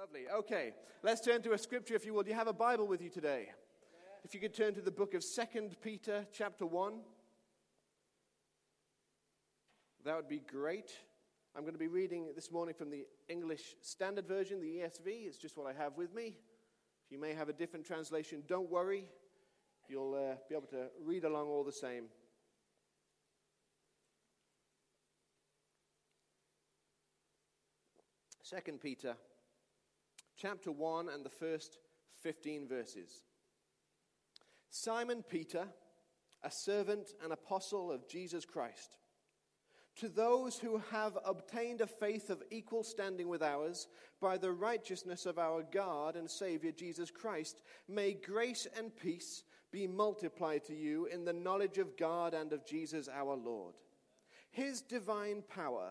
Lovely. Okay, let's turn to a scripture, if you will. Do you have a Bible with you today? If you could turn to the book of Second Peter, chapter 1. That would be great. I'm going to be reading this morning from the English Standard Version, the ESV. It's just what I have with me. If you may have a different translation, don't worry. You'll uh, be able to read along all the same. Second Peter chapter 1 and the first 15 verses. Simon Peter, a servant and apostle of Jesus Christ, to those who have obtained a faith of equal standing with ours by the righteousness of our God and Savior Jesus Christ, may grace and peace be multiplied to you in the knowledge of God and of Jesus our Lord. His divine power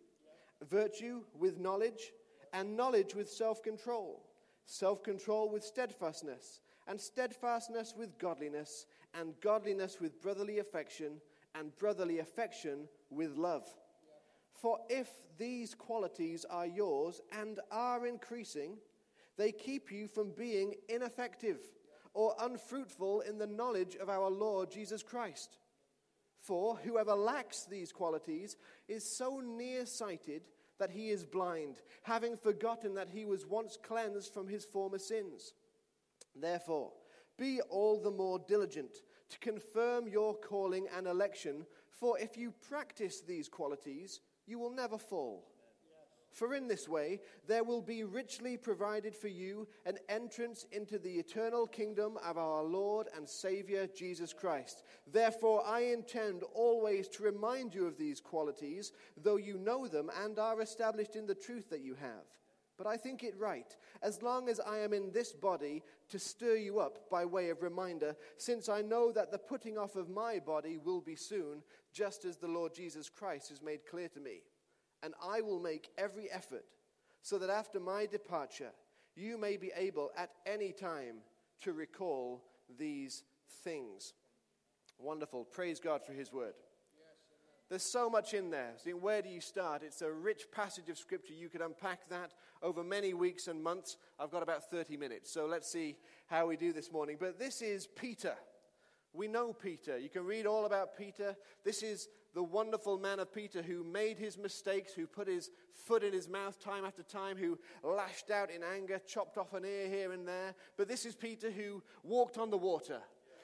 virtue with knowledge, and knowledge with self control, self control with steadfastness, and steadfastness with godliness, and godliness with brotherly affection, and brotherly affection with love. For if these qualities are yours and are increasing, they keep you from being ineffective or unfruitful in the knowledge of our Lord Jesus Christ. For whoever lacks these qualities is so nearsighted that he is blind, having forgotten that he was once cleansed from his former sins. Therefore, be all the more diligent to confirm your calling and election, for if you practice these qualities, you will never fall. For in this way there will be richly provided for you an entrance into the eternal kingdom of our Lord and Savior Jesus Christ. Therefore, I intend always to remind you of these qualities, though you know them and are established in the truth that you have. But I think it right, as long as I am in this body, to stir you up by way of reminder, since I know that the putting off of my body will be soon, just as the Lord Jesus Christ has made clear to me and I will make every effort so that after my departure, you may be able at any time to recall these things. Wonderful. Praise God for His word. There's so much in there. See, where do you start? It's a rich passage of Scripture. You could unpack that over many weeks and months. I've got about 30 minutes, so let's see how we do this morning. But this is Peter. We know Peter. You can read all about Peter. This is the wonderful man of Peter who made his mistakes, who put his foot in his mouth time after time, who lashed out in anger, chopped off an ear here and there. But this is Peter who walked on the water.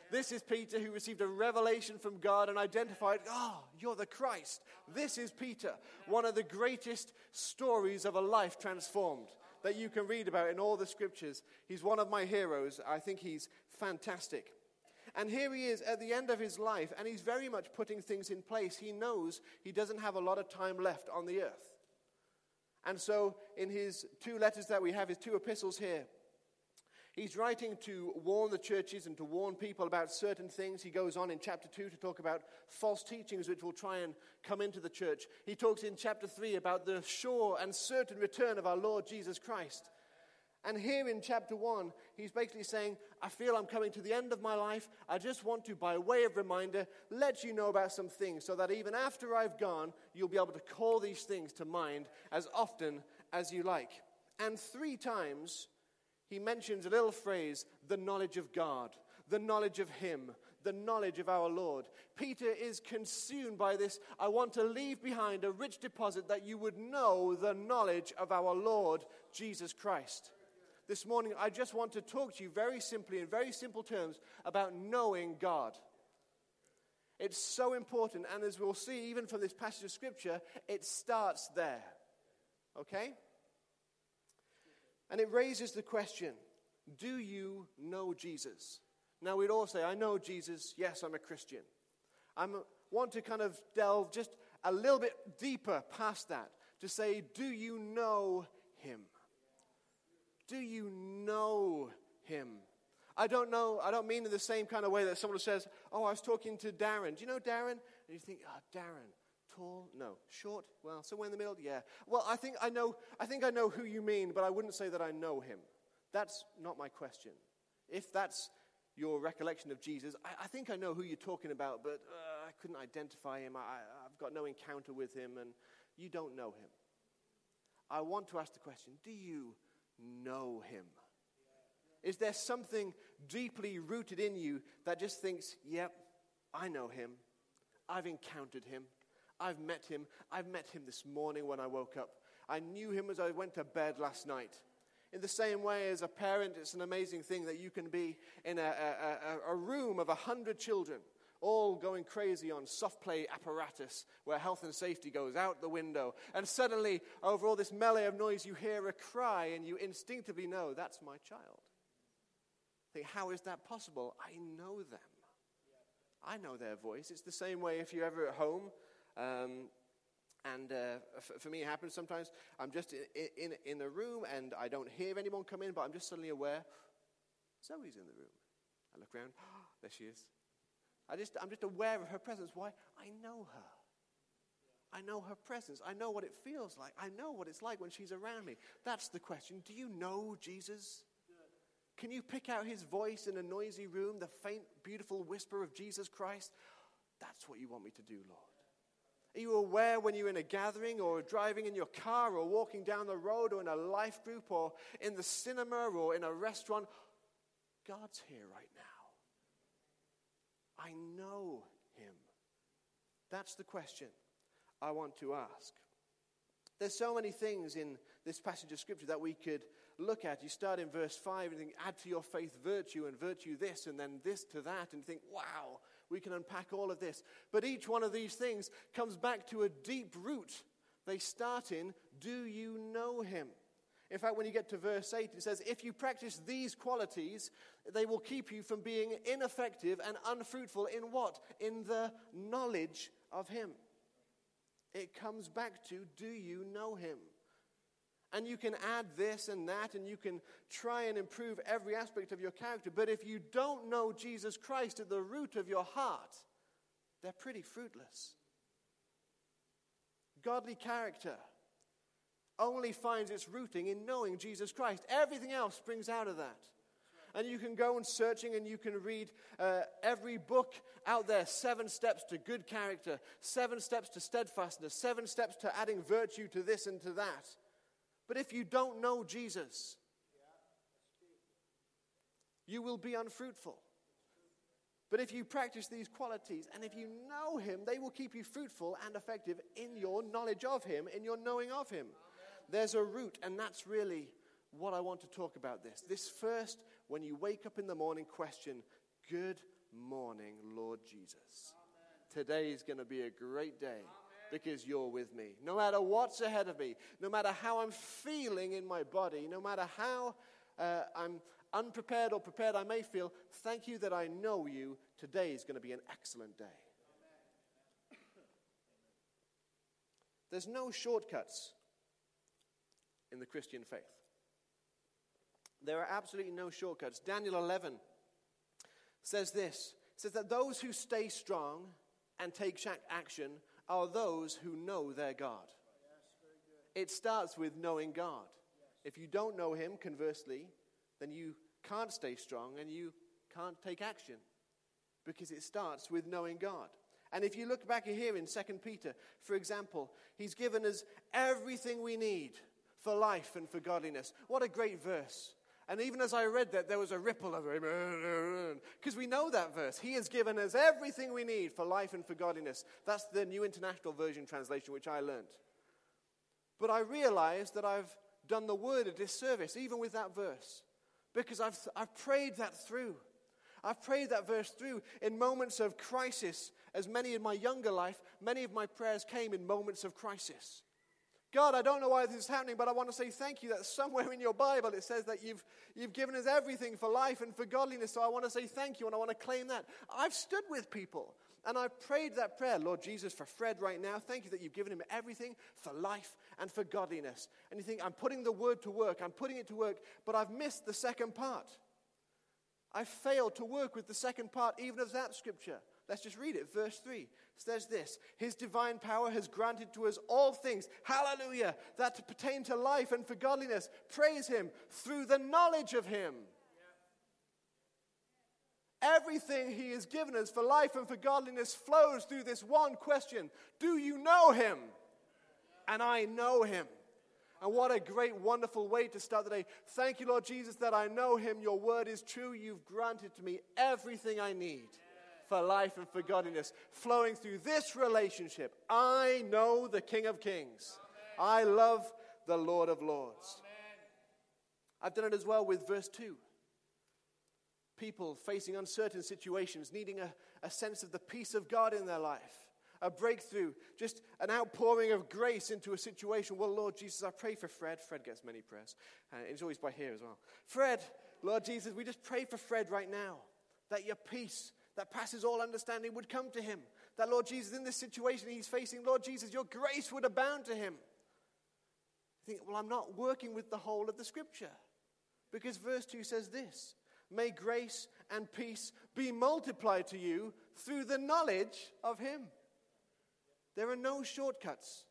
This is Peter who received a revelation from God and identified, oh, you're the Christ. This is Peter, one of the greatest stories of a life transformed that you can read about in all the scriptures. He's one of my heroes. I think he's fantastic. And here he is at the end of his life, and he's very much putting things in place. He knows he doesn't have a lot of time left on the earth. And so, in his two letters that we have, his two epistles here, he's writing to warn the churches and to warn people about certain things. He goes on in chapter 2 to talk about false teachings which will try and come into the church. He talks in chapter 3 about the sure and certain return of our Lord Jesus Christ. And here in chapter 1, he's basically saying, I feel I'm coming to the end of my life. I just want to, by way of reminder, let you know about some things so that even after I've gone, you'll be able to call these things to mind as often as you like. And three times, he mentions a little phrase, the knowledge of God, the knowledge of Him, the knowledge of our Lord. Peter is consumed by this. I want to leave behind a rich deposit that you would know the knowledge of our Lord Jesus Christ this morning, I just want to talk to you very simply, in very simple terms, about knowing God. It's so important, and as we'll see, even from this passage of Scripture, it starts there. Okay? And it raises the question do you know Jesus? Now, we'd all say, I know Jesus. Yes, I'm a Christian. I want to kind of delve just a little bit deeper past that to say, do you know him? Do you know him? I don't know, I don't mean in the same kind of way that someone says, Oh, I was talking to Darren. Do you know Darren? And you think, Oh, Darren. Tall? No. Short? Well, somewhere in the middle? Yeah. Well, I think I know I think I know who you mean, but I wouldn't say that I know him. That's not my question. If that's your recollection of Jesus, I, I think I know who you're talking about, but uh, I couldn't identify him. I, I've got no encounter with him, and you don't know him. I want to ask the question do you know him? Is there something deeply rooted in you that just thinks, yep, I know him. I've encountered him. I've met him. I've met him this morning when I woke up. I knew him as I went to bed last night. In the same way, as a parent, it's an amazing thing that you can be in a, a, a, a room of a hundred children, all going crazy on soft play apparatus where health and safety goes out the window. And suddenly, over all this melee of noise, you hear a cry and you instinctively know that's my child. Think, how is that possible? I know them. I know their voice. It's the same way if you're ever at home. Um, and uh, f- for me, it happens sometimes. I'm just in, in, in the room and I don't hear anyone come in, but I'm just suddenly aware Zoe's in the room. I look around, there she is. I just, I'm just aware of her presence. Why? I know her. I know her presence. I know what it feels like. I know what it's like when she's around me. That's the question. Do you know Jesus? Can you pick out his voice in a noisy room, the faint, beautiful whisper of Jesus Christ? That's what you want me to do, Lord. Are you aware when you're in a gathering or driving in your car or walking down the road or in a life group or in the cinema or in a restaurant? God's here right now. I know him. That's the question I want to ask. There's so many things in this passage of scripture that we could look at. You start in verse 5 and think, add to your faith virtue, and virtue this, and then this to that, and think, wow, we can unpack all of this. But each one of these things comes back to a deep root. They start in, do you know him? In fact, when you get to verse 8, it says, If you practice these qualities, they will keep you from being ineffective and unfruitful in what? In the knowledge of Him. It comes back to, Do you know Him? And you can add this and that, and you can try and improve every aspect of your character. But if you don't know Jesus Christ at the root of your heart, they're pretty fruitless. Godly character only finds its rooting in knowing Jesus Christ. Everything else springs out of that. And you can go and searching and you can read uh, every book out there seven steps to good character, seven steps to steadfastness, seven steps to adding virtue to this and to that. But if you don't know Jesus, you will be unfruitful. But if you practice these qualities and if you know Him, they will keep you fruitful and effective in your knowledge of Him, in your knowing of Him. There's a root, and that's really what I want to talk about this. This first, when you wake up in the morning, question Good morning, Lord Jesus. Today is going to be a great day because you're with me. No matter what's ahead of me, no matter how I'm feeling in my body, no matter how uh, I'm unprepared or prepared I may feel, thank you that I know you. Today is going to be an excellent day. There's no shortcuts in the Christian faith. There are absolutely no shortcuts. Daniel 11 says this says that those who stay strong and take action are those who know their God. It starts with knowing God. If you don't know Him, conversely, then you can't stay strong and you can't take action because it starts with knowing God. And if you look back here in 2 Peter, for example, He's given us everything we need for life and for godliness. What a great verse. And even as I read that, there was a ripple of him. Because we know that verse. He has given us everything we need for life and for godliness. That's the New International Version translation, which I learned. But I realized that I've done the word a disservice, even with that verse. Because I've, I've prayed that through. I've prayed that verse through in moments of crisis. As many in my younger life, many of my prayers came in moments of crisis. God, I don't know why this is happening, but I want to say thank you that somewhere in your Bible it says that you've, you've given us everything for life and for godliness. So I want to say thank you and I want to claim that. I've stood with people and I've prayed that prayer, Lord Jesus, for Fred right now. Thank you that you've given him everything for life and for godliness. And you think, I'm putting the word to work, I'm putting it to work, but I've missed the second part. I failed to work with the second part, even of that scripture. Let's just read it. Verse 3 says this His divine power has granted to us all things, hallelujah, that pertain to life and for godliness. Praise Him through the knowledge of Him. Everything He has given us for life and for godliness flows through this one question Do you know Him? And I know Him. And what a great, wonderful way to start the day. Thank you, Lord Jesus, that I know Him. Your word is true. You've granted to me everything I need for life and for godliness, flowing through this relationship. I know the King of Kings. Amen. I love the Lord of Lords. Amen. I've done it as well with verse 2. People facing uncertain situations, needing a, a sense of the peace of God in their life a breakthrough, just an outpouring of grace into a situation. Well, Lord Jesus, I pray for Fred. Fred gets many prayers. and it's always by here as well. Fred, Lord Jesus, we just pray for Fred right now that your peace that passes all understanding would come to him. That, Lord Jesus, in this situation he's facing, Lord Jesus, your grace would abound to him. I think, well, I'm not working with the whole of the scripture. Because verse 2 says this May grace and peace be multiplied to you through the knowledge of him. There are no shortcuts.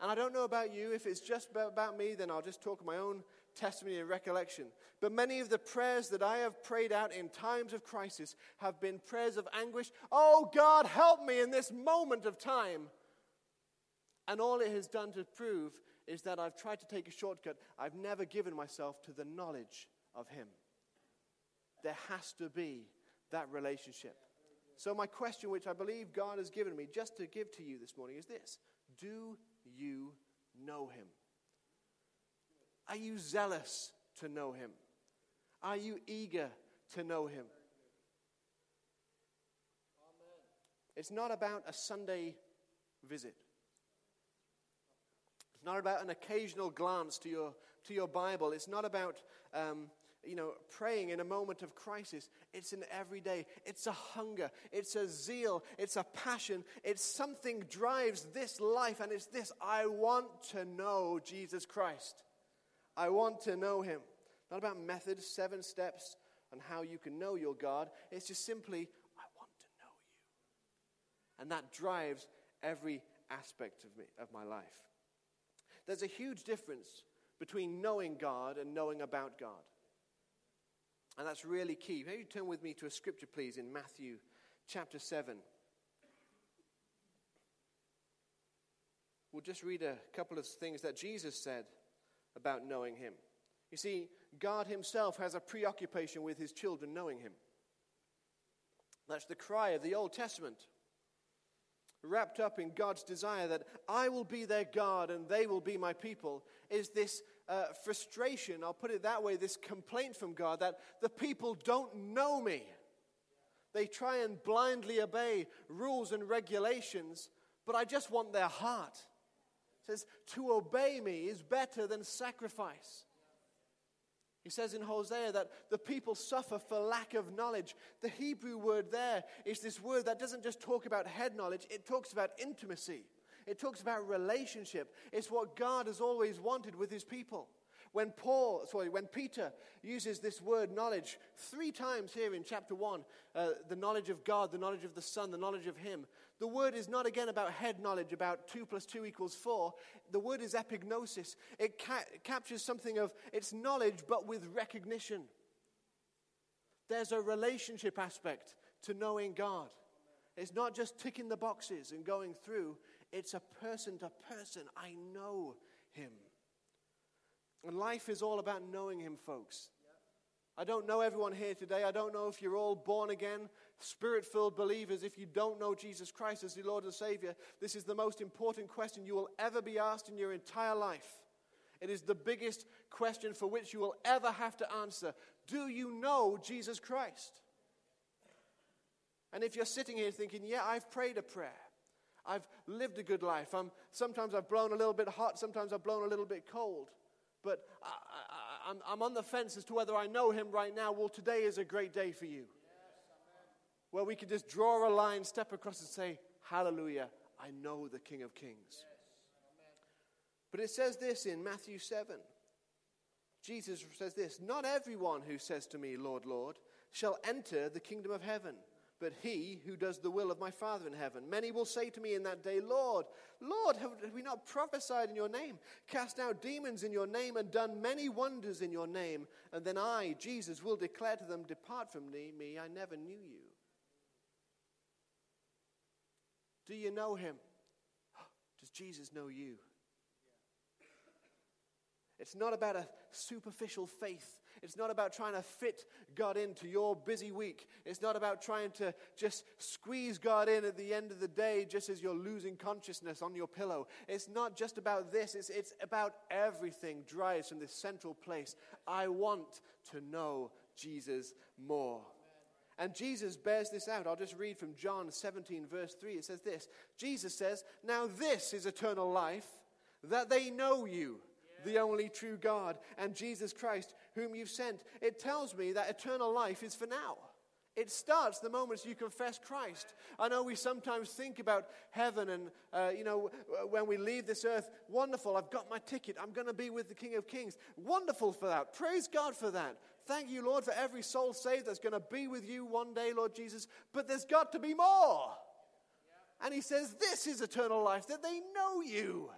And I don't know about you. If it's just about me, then I'll just talk my own testimony and recollection. But many of the prayers that I have prayed out in times of crisis have been prayers of anguish. Oh, God, help me in this moment of time. And all it has done to prove is that I've tried to take a shortcut. I've never given myself to the knowledge of Him. There has to be that relationship. So, my question, which I believe God has given me just to give to you this morning, is this Do you know Him? Are you zealous to know him? Are you eager to know him? It's not about a Sunday visit. It's not about an occasional glance to your, to your Bible. It's not about, um, you know, praying in a moment of crisis. It's an everyday. It's a hunger. It's a zeal. It's a passion. It's something drives this life, and it's this I want to know Jesus Christ. I want to know him. Not about methods, seven steps on how you can know your God. It's just simply, I want to know you. And that drives every aspect of me, of my life. There's a huge difference between knowing God and knowing about God. And that's really key. Maybe you turn with me to a scripture, please, in Matthew chapter 7. We'll just read a couple of things that Jesus said about knowing Him. You see, God Himself has a preoccupation with His children knowing Him. That's the cry of the Old Testament, wrapped up in God's desire that I will be their God and they will be my people, is this uh, frustration, I'll put it that way, this complaint from God that the people don't know me. They try and blindly obey rules and regulations, but I just want their heart says, To obey me is better than sacrifice. He says in Hosea that the people suffer for lack of knowledge. The Hebrew word there is this word that doesn't just talk about head knowledge, it talks about intimacy. It talks about relationship. It's what God has always wanted with his people. When Paul, sorry, when Peter uses this word knowledge three times here in chapter 1, uh, the knowledge of God, the knowledge of the Son, the knowledge of Him, the word is not again about head knowledge, about 2 plus 2 equals 4. The word is epignosis. It ca- captures something of its knowledge, but with recognition. There's a relationship aspect to knowing God. It's not just ticking the boxes and going through, it's a person to person. I know Him. And life is all about knowing Him, folks. I don't know everyone here today. I don't know if you're all born again spirit filled believers, if you don't know Jesus Christ as your Lord and Savior, this is the most important question you will ever be asked in your entire life. It is the biggest question for which you will ever have to answer. Do you know Jesus Christ? And if you're sitting here thinking, yeah, I've prayed a prayer, I've lived a good life. I'm, sometimes I've blown a little bit hot, sometimes I've blown a little bit cold. But I, am I'm on the fence as to whether I know him right now. Well, today is a great day for you. Where we can just draw a line, step across, and say, Hallelujah, I know the King of Kings. But it says this in Matthew 7. Jesus says this Not everyone who says to me, Lord, Lord, shall enter the kingdom of heaven but he who does the will of my Father in heaven. Many will say to me in that day, Lord, Lord, have we not prophesied in your name, cast out demons in your name, and done many wonders in your name? And then I, Jesus, will declare to them, Depart from me, I never knew you. Do you know him? Does Jesus know you? It's not about a superficial faith it's not about trying to fit God into your busy week. It's not about trying to just squeeze God in at the end of the day just as you're losing consciousness on your pillow. It's not just about this, it's, it's about everything drives from this central place. I want to know Jesus more. And Jesus bears this out. I'll just read from John 17, verse 3. It says this Jesus says, Now this is eternal life, that they know you the only true God, and Jesus Christ, whom you've sent. It tells me that eternal life is for now. It starts the moment you confess Christ. I know we sometimes think about heaven and, uh, you know, when we leave this earth, wonderful, I've got my ticket. I'm going to be with the King of Kings. Wonderful for that. Praise God for that. Thank you, Lord, for every soul saved that's going to be with you one day, Lord Jesus. But there's got to be more. And he says, This is eternal life, that they know you.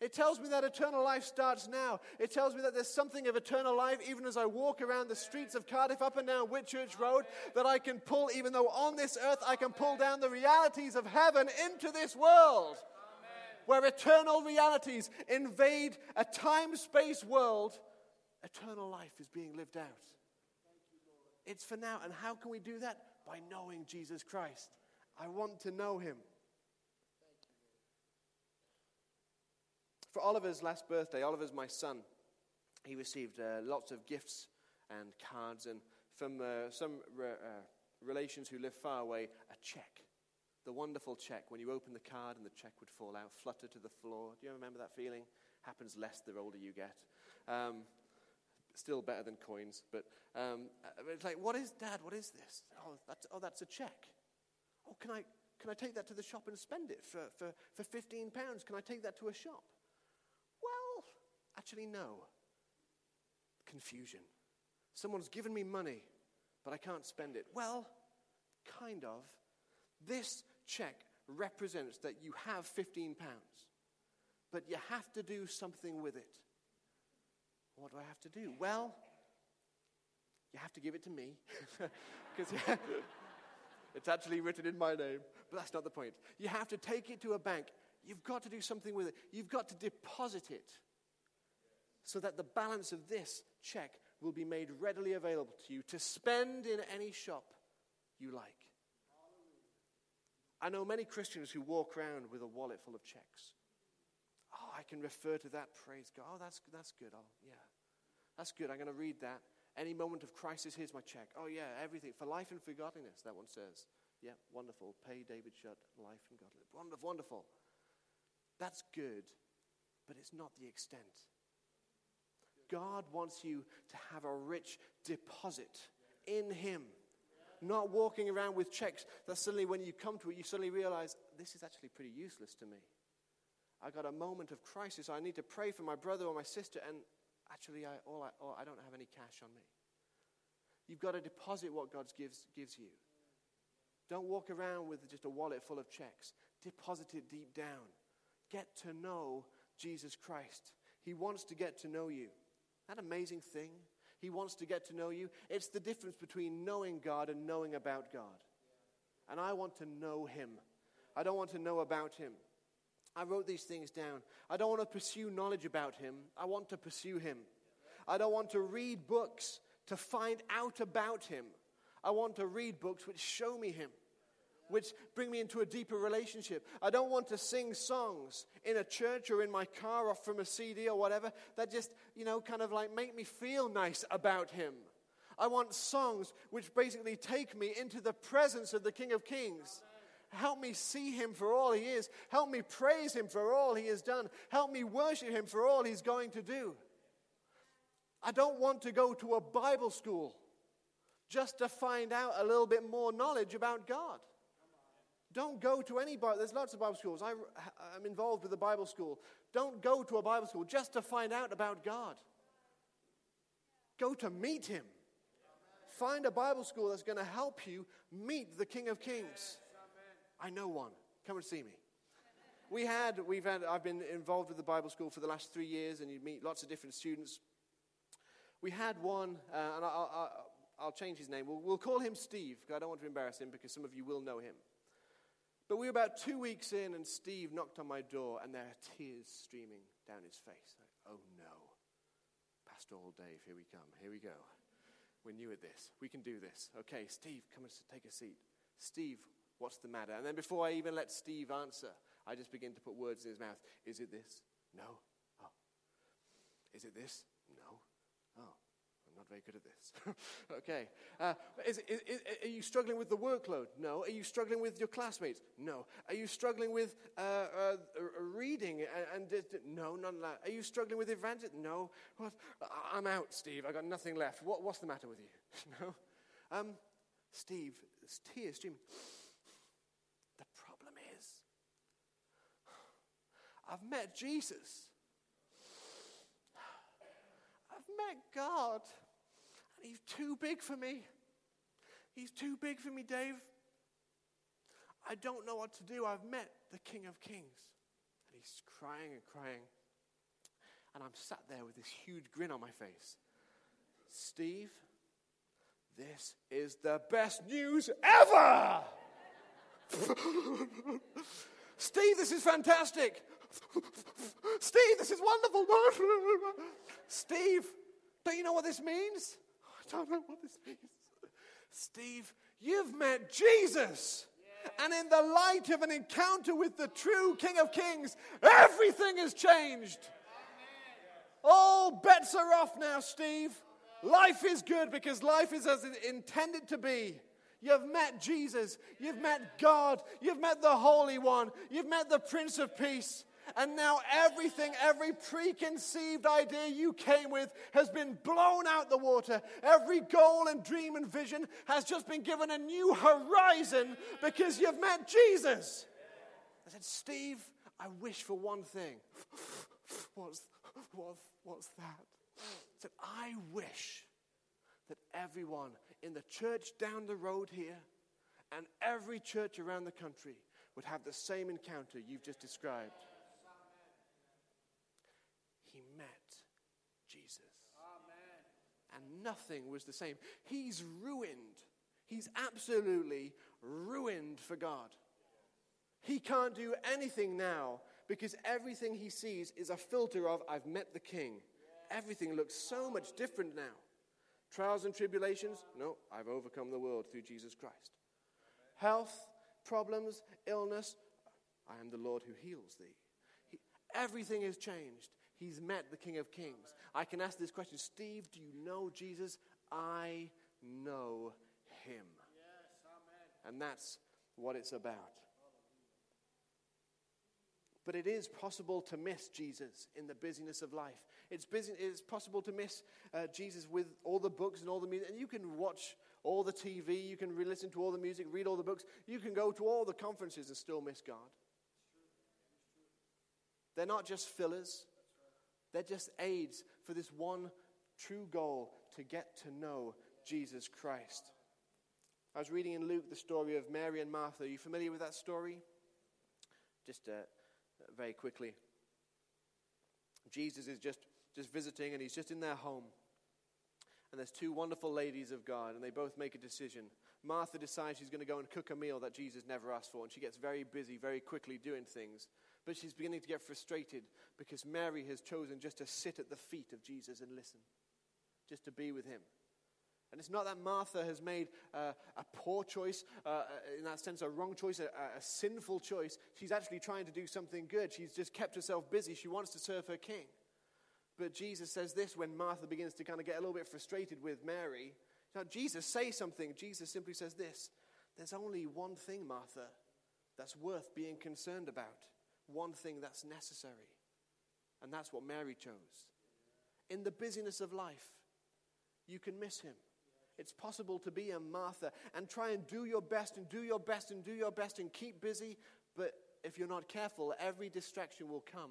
It tells me that eternal life starts now. It tells me that there's something of eternal life even as I walk around the streets of Cardiff up and down Whitchurch Road that I can pull, even though on this earth I can pull down the realities of heaven into this world. Where eternal realities invade a time space world, eternal life is being lived out. It's for now. And how can we do that? By knowing Jesus Christ. I want to know him. For Oliver's last birthday, Oliver's my son, he received uh, lots of gifts and cards, and from uh, some re- uh, relations who live far away, a check. The wonderful check when you open the card and the check would fall out, flutter to the floor. Do you remember that feeling? Happens less the older you get. Um, still better than coins, but um, uh, it's like, what is, Dad? What is this? Oh, that's, oh, that's a check. Oh, can I, can I take that to the shop and spend it for, for, for 15 pounds? Can I take that to a shop? Well, actually, no. Confusion. Someone's given me money, but I can't spend it. Well, kind of. This check represents that you have 15 pounds, but you have to do something with it. What do I have to do? Well, you have to give it to me because it's actually written in my name, but that's not the point. You have to take it to a bank. You've got to do something with it. You've got to deposit it so that the balance of this check will be made readily available to you to spend in any shop you like. I know many Christians who walk around with a wallet full of checks. I can refer to that. Praise God. Oh, that's, that's good. Oh, yeah. That's good. I'm going to read that. Any moment of crisis, here's my check. Oh, yeah, everything. For life and for godliness, that one says. Yeah, wonderful. Pay David Shutt, life and godliness. Wonderful, wonderful. That's good, but it's not the extent. God wants you to have a rich deposit in Him. Not walking around with checks that suddenly, when you come to it, you suddenly realize this is actually pretty useless to me. I got a moment of crisis. I need to pray for my brother or my sister, and actually, I, all I, all, I don't have any cash on me. You've got to deposit what God gives, gives you. Don't walk around with just a wallet full of checks. Deposit it deep down. Get to know Jesus Christ. He wants to get to know you. That amazing thing? He wants to get to know you. It's the difference between knowing God and knowing about God. And I want to know Him. I don't want to know about Him. I wrote these things down. I don't want to pursue knowledge about Him. I want to pursue Him. I don't want to read books to find out about Him. I want to read books which show me Him which bring me into a deeper relationship. I don't want to sing songs in a church or in my car or from a CD or whatever that just, you know, kind of like make me feel nice about Him. I want songs which basically take me into the presence of the King of Kings Help me see him for all he is. Help me praise him for all he has done. Help me worship him for all he's going to do. I don't want to go to a Bible school just to find out a little bit more knowledge about God. Don't go to any Bible. There's lots of Bible schools. I, am involved with a Bible school. Don't go to a Bible school just to find out about God. Go to meet Him. Find a Bible school that's going to help you meet the King of Kings. I know one. Come and see me. We had, we've had, I've been involved with the Bible school for the last three years, and you meet lots of different students. We had one, uh, and I'll, I'll, I'll, change his name. We'll, we'll call him Steve, because I don't want to embarrass him, because some of you will know him. But we were about two weeks in, and Steve knocked on my door, and there are tears streaming down his face. Like, oh no. Pastoral Dave, here we come. Here we go. We're new at this. We can do this. Okay, Steve, come and take a seat. Steve, what's the matter? And then before I even let Steve answer, I just begin to put words in his mouth. Is it this? No. Oh. Is it this? No. Oh. I'm not very good at this. okay. Uh, is, is, is, are you struggling with the workload? No. Are you struggling with your classmates? No. Are you struggling with uh, uh, reading? And, and, no, none of that. Are you struggling with evangelism? No. What? I'm out, Steve. I've got nothing left. What, what's the matter with you? no. Um, Steve, tears streaming. The problem is, I've met Jesus. I've met God. And He's too big for me. He's too big for me, Dave. I don't know what to do. I've met the King of Kings. And he's crying and crying. And I'm sat there with this huge grin on my face. Steve, this is the best news ever! Steve, this is fantastic! Steve, this is wonderful! Steve, don't you know what this means? I don't know what this means. Steve, you've met Jesus. And in the light of an encounter with the true King of Kings, everything has changed. All bets are off now, Steve. Life is good because life is as it intended to be. You've met Jesus. You've met God. You've met the Holy One. You've met the Prince of Peace. And now everything, every preconceived idea you came with has been blown out the water. Every goal and dream and vision has just been given a new horizon because you've met Jesus. I said, Steve, I wish for one thing. what's, what's, what's that? I said, I wish that everyone in the church down the road here and every church around the country would have the same encounter you've just described. And nothing was the same. He's ruined. He's absolutely ruined for God. He can't do anything now because everything he sees is a filter of, I've met the king. Everything looks so much different now. Trials and tribulations? No, I've overcome the world through Jesus Christ. Health, problems, illness? I am the Lord who heals thee. He, everything has changed. He's met the King of Kings. I can ask this question Steve, do you know Jesus? I know him. Yes, and that's what it's about. But it is possible to miss Jesus in the busyness of life. It's, busy, it's possible to miss uh, Jesus with all the books and all the music. And you can watch all the TV, you can re listen to all the music, read all the books, you can go to all the conferences and still miss God. They're not just fillers, they're just aids for this one true goal to get to know Jesus Christ. I was reading in Luke the story of Mary and Martha. Are you familiar with that story? Just uh, very quickly. Jesus is just, just visiting and he's just in their home. And there's two wonderful ladies of God, and they both make a decision. Martha decides she's going to go and cook a meal that Jesus never asked for, and she gets very busy very quickly doing things. But she's beginning to get frustrated because Mary has chosen just to sit at the feet of Jesus and listen, just to be with him. And it's not that Martha has made uh, a poor choice, uh, in that sense, a wrong choice, a, a, sinful choice. She's actually trying to do something good. She's just kept herself busy. She wants to serve her king. But Jesus says this when Martha begins to kind of get a little bit frustrated with Mary. Now, Jesus, say something. Jesus simply says this There's only one thing, Martha, that's worth being concerned about, one thing that's necessary. And that's what Mary chose. In the busyness of life, you can miss him. It's possible to be a Martha and try and do your best and do your best and do your best and keep busy, but if you're not careful, every distraction will come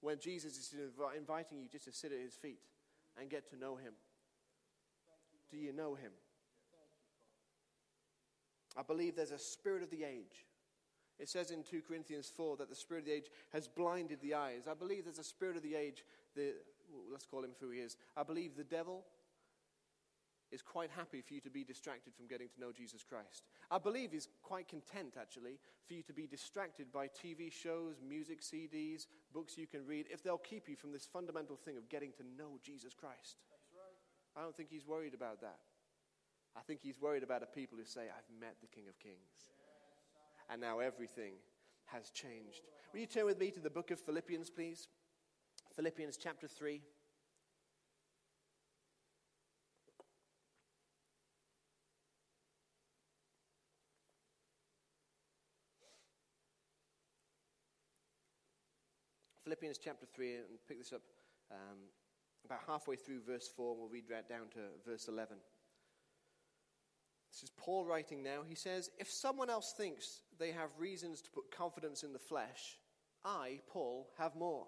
when Jesus is inviting you just to sit at his feet and get to know him. Do you know him? I believe there's a spirit of the age. It says in 2 Corinthians 4 that the spirit of the age has blinded the eyes. I believe there's a spirit of the age, the, let's call him who he is. I believe the devil is quite happy for you to be distracted from getting to know Jesus Christ. I believe he's quite content, actually, for you to be distracted by TV shows, music CDs, books you can read, if they'll keep you from this fundamental thing of getting to know Jesus Christ. Right. I don't think he's worried about that. I think he's worried about a people who say, I've met the King of Kings. And now everything has changed. Will you turn with me to the book of Philippians, please? Philippians chapter 3. Philippians chapter 3, and pick this up um, about halfway through verse 4, and we'll read right down to verse 11. This is Paul writing now. He says, If someone else thinks they have reasons to put confidence in the flesh, I, Paul, have more.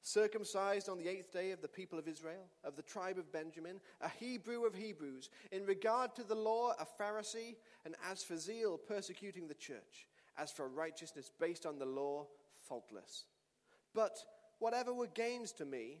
Circumcised on the eighth day of the people of Israel, of the tribe of Benjamin, a Hebrew of Hebrews, in regard to the law, a Pharisee, and as for zeal, persecuting the church, as for righteousness based on the law, faultless. But whatever were gains to me,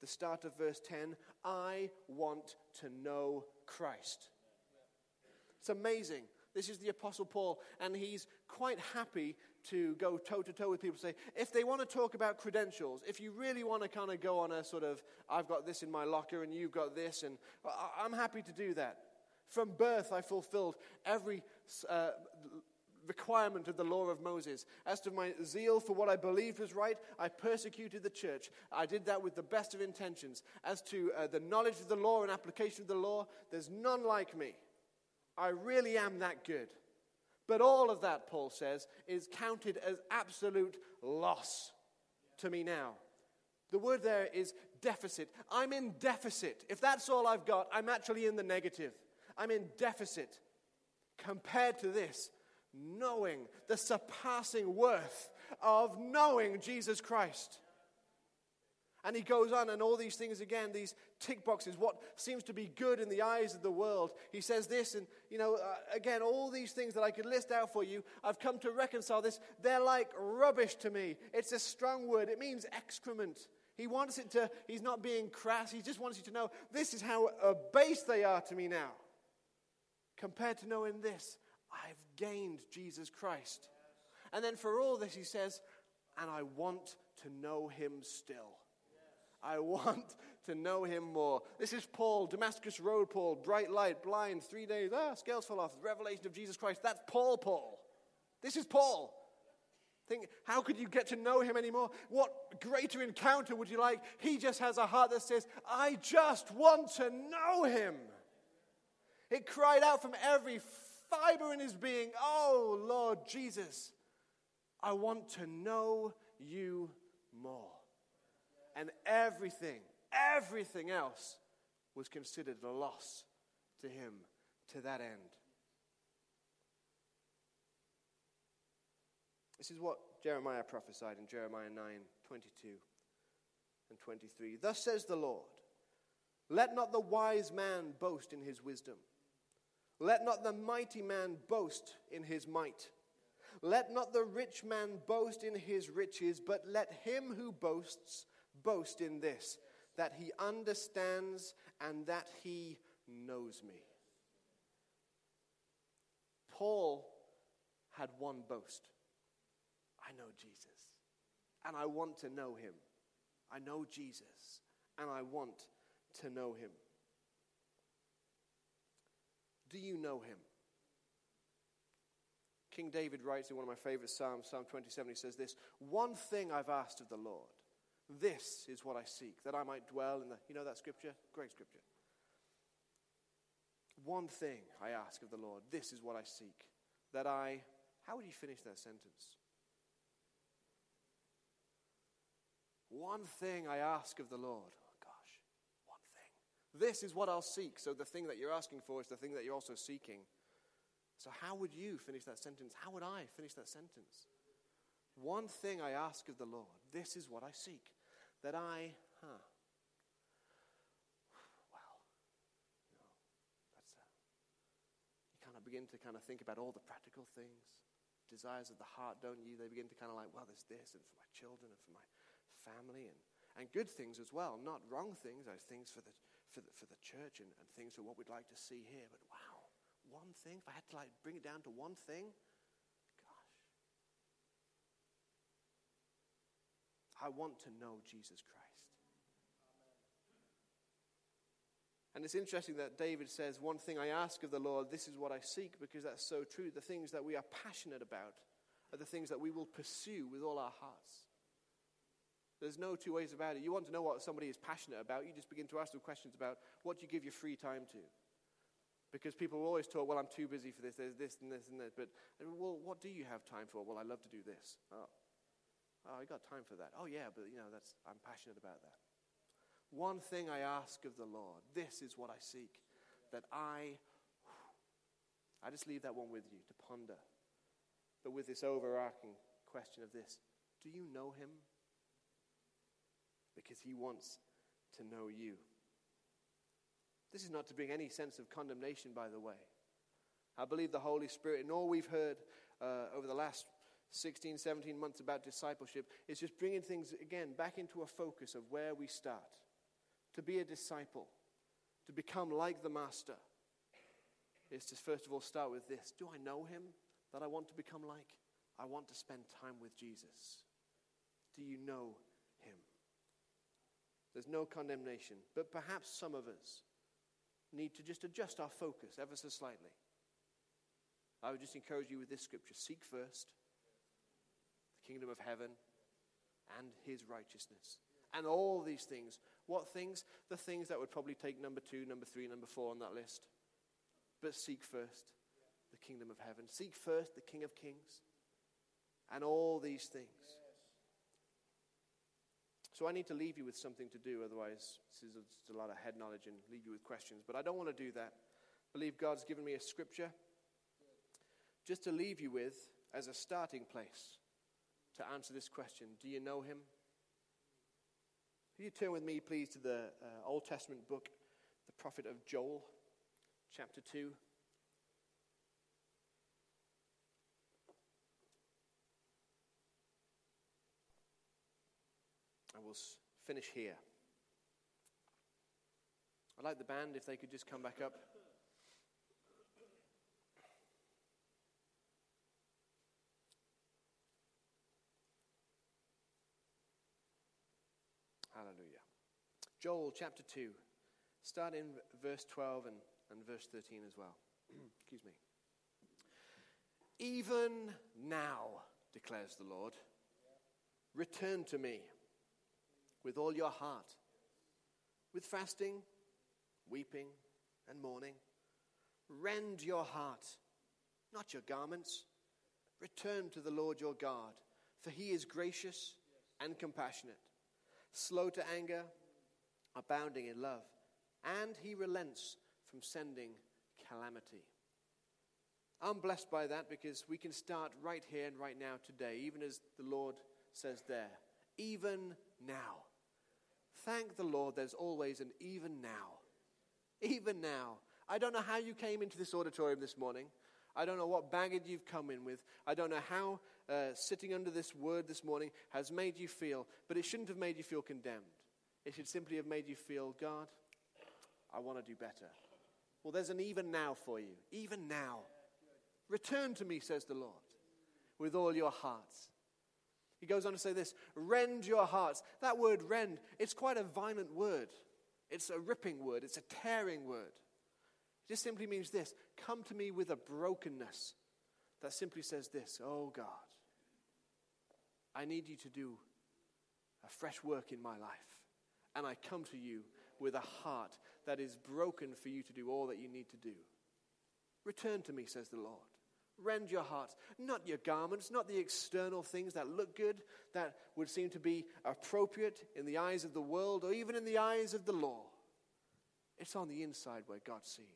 The start of verse 10 I want to know Christ. It's amazing. This is the Apostle Paul, and he's quite happy to go toe to toe with people. Say, if they want to talk about credentials, if you really want to kind of go on a sort of, I've got this in my locker and you've got this, and I'm happy to do that. From birth, I fulfilled every uh, requirement of the law of Moses. As to my zeal for what I believed was right, I persecuted the church. I did that with the best of intentions. As to uh, the knowledge of the law and application of the law, there's none like me. I really am that good. But all of that, Paul says, is counted as absolute loss to me now. The word there is deficit. I'm in deficit. If that's all I've got, I'm actually in the negative. I'm in deficit compared to this knowing the surpassing worth of knowing Jesus Christ. And he goes on, and all these things again, these tick boxes, what seems to be good in the eyes of the world. He says this, and you know, uh, again, all these things that I could list out for you, I've come to reconcile this. They're like rubbish to me. It's a strong word, it means excrement. He wants it to, he's not being crass, he just wants you to know this is how base they are to me now, compared to knowing this. I've gained Jesus Christ. And then for all this, he says, and I want to know him still. I want to know him more. This is Paul, Damascus Road Paul, bright light, blind, three days, ah, scales fall off, revelation of Jesus Christ. That's Paul, Paul. This is Paul. Think, how could you get to know him anymore? What greater encounter would you like? He just has a heart that says, I just want to know him. It cried out from every fiber in his being, Oh, Lord Jesus, I want to know you more. And everything, everything else was considered a loss to him to that end. This is what Jeremiah prophesied in Jeremiah 9 22 and 23. Thus says the Lord Let not the wise man boast in his wisdom let not the mighty man boast in his might. Let not the rich man boast in his riches, but let him who boasts boast in this, that he understands and that he knows me. Paul had one boast I know Jesus. and I want to know him. I know Jesus, and I want to know him. Do you know him? King David writes in one of my favorite Psalms, Psalm 27, he says this One thing I've asked of the Lord, this is what I seek, that I might dwell in the. You know that scripture? Great scripture. One thing I ask of the Lord, this is what I seek, that I. How would you finish that sentence? One thing I ask of the Lord. Oh gosh, one thing. This is what I'll seek. So the thing that you're asking for is the thing that you're also seeking. So, how would you finish that sentence? How would I finish that sentence? One thing I ask of the Lord, this is what I seek, that I, huh, well, you know, that's a, you kind of begin to kind of think about all the practical things, desires of the heart, don't you? They begin to kind of like, well, there's this, and for my children, and for my family, and, and good things as well, not wrong things, those things for the, for the, for the church, and, and things for what we'd like to see here, but wow one thing, if I had to like bring it down to one thing, gosh. I want to know Jesus Christ. And it's interesting that David says, One thing I ask of the Lord, this is what I seek, because that's so true. The things that we are passionate about are the things that we will pursue with all our hearts. There's no two ways about it. You want to know what somebody is passionate about, you just begin to ask them questions about what you give your free time to. Because people are always told, well, I'm too busy for this, there's this and this and this. But, well, what do you have time for? Well, I love to do this. Oh, oh I got time for that. Oh, yeah, but, you know, that's, I'm passionate about that. One thing I ask of the Lord, this is what I seek, that I, I just leave that one with you to ponder. But with this overarching question of this, do you know him? Because he wants to know you. This is not to bring any sense of condemnation, by the way. I believe the Holy Spirit, and all we've heard uh, over the last 16, 17 months about discipleship, is just bringing things again back into a focus of where we start. To be a disciple, to become like the Master, is to first of all start with this Do I know him that I want to become like? I want to spend time with Jesus. Do you know? There's no condemnation, but perhaps some of us need to just adjust our focus ever so slightly. I would just encourage you with this scripture seek first the kingdom of heaven and his righteousness. And all these things. What things? The things that would probably take number two, number three, number four on that list. But seek first the kingdom of heaven. Seek first the King of kings. And all these things. So I need to leave you with something to do, otherwise, this is just a lot of head knowledge and leave you with questions. But I don't want to do that. I believe God's given me a scripture just to leave you with as a starting place to answer this question Do you know him? Will you turn with me, please, to the uh, Old Testament book, the prophet of Joel, chapter 2. We'll finish here. I'd like the band if they could just come back up. Hallelujah. Joel chapter 2, start in verse 12 and, and verse 13 as well. Excuse me. Even now, declares the Lord, return to me with all your heart, with fasting, weeping, and mourning. Rend your heart, not your garments. Return to the Lord your God, for he is gracious and compassionate, slow to anger, abounding in love, and he relents from sending calamity. I'm blessed by that because we can start right here and right now today, even as the Lord says there, even now. Thank the Lord, there's always an even now. Even now. I don't know how you came into this auditorium this morning. I don't know what baggage you've come in with. I don't know how uh, sitting under this word this morning has made you feel, but it shouldn't have made you feel condemned. It should simply have made you feel, God, I want to do better. Well, there's an even now for you. Even now. Return to me, says the Lord, with all your hearts. He goes on to say this rend your hearts. That word rend, it's quite a violent word. It's a ripping word, it's a tearing word. It just simply means this come to me with a brokenness that simply says this Oh God, I need you to do a fresh work in my life. And I come to you with a heart that is broken for you to do all that you need to do. Return to me, says the Lord. Rend your hearts, not your garments, not the external things that look good, that would seem to be appropriate in the eyes of the world or even in the eyes of the law. It's on the inside where God sees.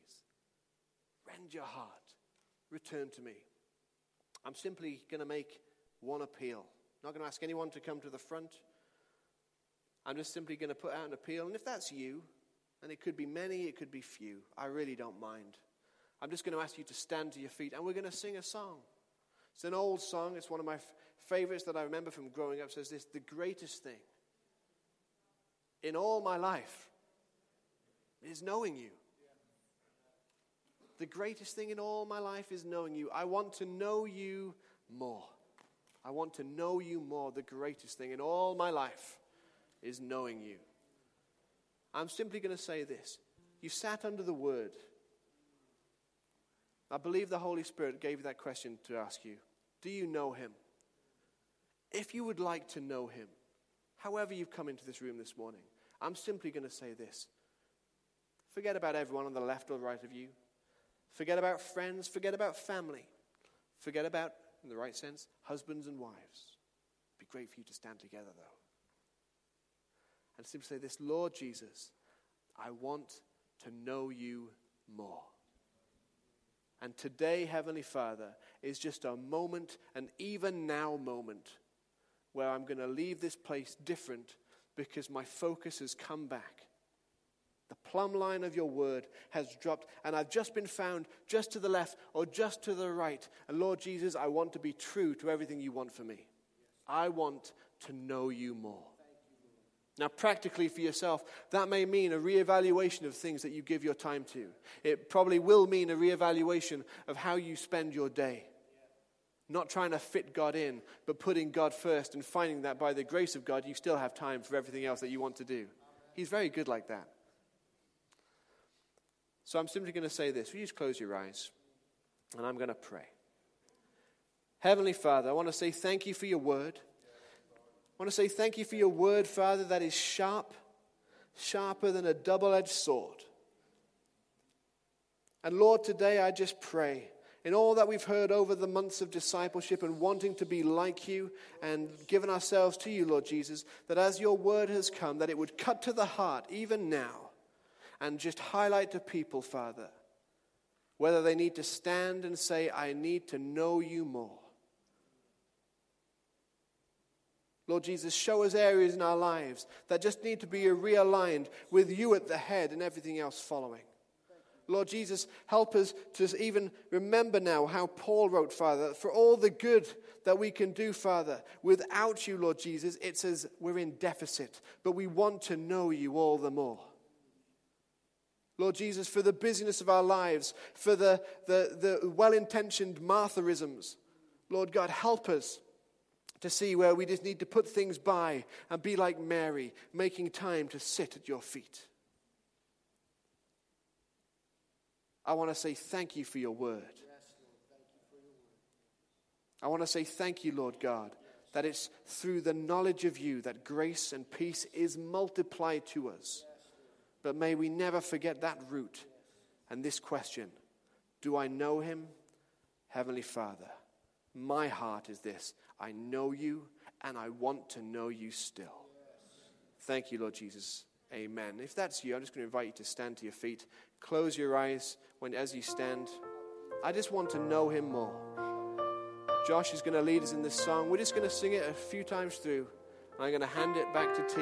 Rend your heart. Return to me. I'm simply going to make one appeal. I'm Not going to ask anyone to come to the front. I'm just simply going to put out an appeal. And if that's you, and it could be many, it could be few, I really don't mind. I'm just going to ask you to stand to your feet and we're going to sing a song. It's an old song. It's one of my f- favorites that I remember from growing up. It says this The greatest thing in all my life is knowing you. The greatest thing in all my life is knowing you. I want to know you more. I want to know you more. The greatest thing in all my life is knowing you. I'm simply going to say this. You sat under the word. I believe the Holy Spirit gave you that question to ask you Do you know Him? If you would like to know Him, however you've come into this room this morning, I'm simply going to say this. Forget about everyone on the left or right of you. Forget about friends. Forget about family. Forget about, in the right sense, husbands and wives. It'd be great for you to stand together, though. And simply say this Lord Jesus, I want to know you more. And today, Heavenly Father, is just a moment, an even now moment, where I'm going to leave this place different because my focus has come back. The plumb line of your word has dropped, and I've just been found just to the left or just to the right. And Lord Jesus, I want to be true to everything you want for me. I want to know you more. Now, practically for yourself, that may mean a reevaluation of things that you give your time to. It probably will mean a reevaluation of how you spend your day. Not trying to fit God in, but putting God first and finding that by the grace of God, you still have time for everything else that you want to do. He's very good like that. So I'm simply going to say this. Will you just close your eyes? And I'm going to pray. Heavenly Father, I want to say thank you for your word. I want to say thank you for your word, Father, that is sharp, sharper than a double edged sword. And Lord, today I just pray in all that we've heard over the months of discipleship and wanting to be like you and given ourselves to you, Lord Jesus, that as your word has come, that it would cut to the heart even now and just highlight to people, Father, whether they need to stand and say, I need to know you more. Lord Jesus, show us areas in our lives that just need to be realigned with you at the head and everything else following. Lord Jesus, help us to even remember now how Paul wrote, Father, for all the good that we can do, Father, without you, Lord Jesus, it says we're in deficit, but we want to know you all the more. Lord Jesus, for the busyness of our lives, for the, the, the well intentioned Marthaisms, Lord God, help us to see where we just need to put things by and be like Mary, making time to sit at your feet. I want to say thank you for your word. I want to say thank you, Lord God, that it's through the knowledge of you that grace and peace is multiplied to us. But may we never forget that root and this question Do I know him? Heavenly Father, my heart is this I know you and I want to know you still. Thank you, Lord Jesus. Amen. If that's you, I'm just going to invite you to stand to your feet. Close your eyes when as you stand. I just want to know him more. Josh is going to lead us in this song. We're just going to sing it a few times through. I'm going to hand it back to T.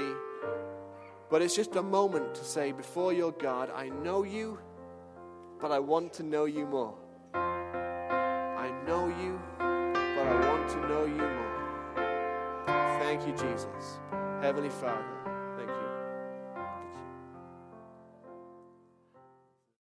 But it's just a moment to say, before your God, I know you, but I want to know you more. To know you more. Thank you, Jesus. Heavenly Father.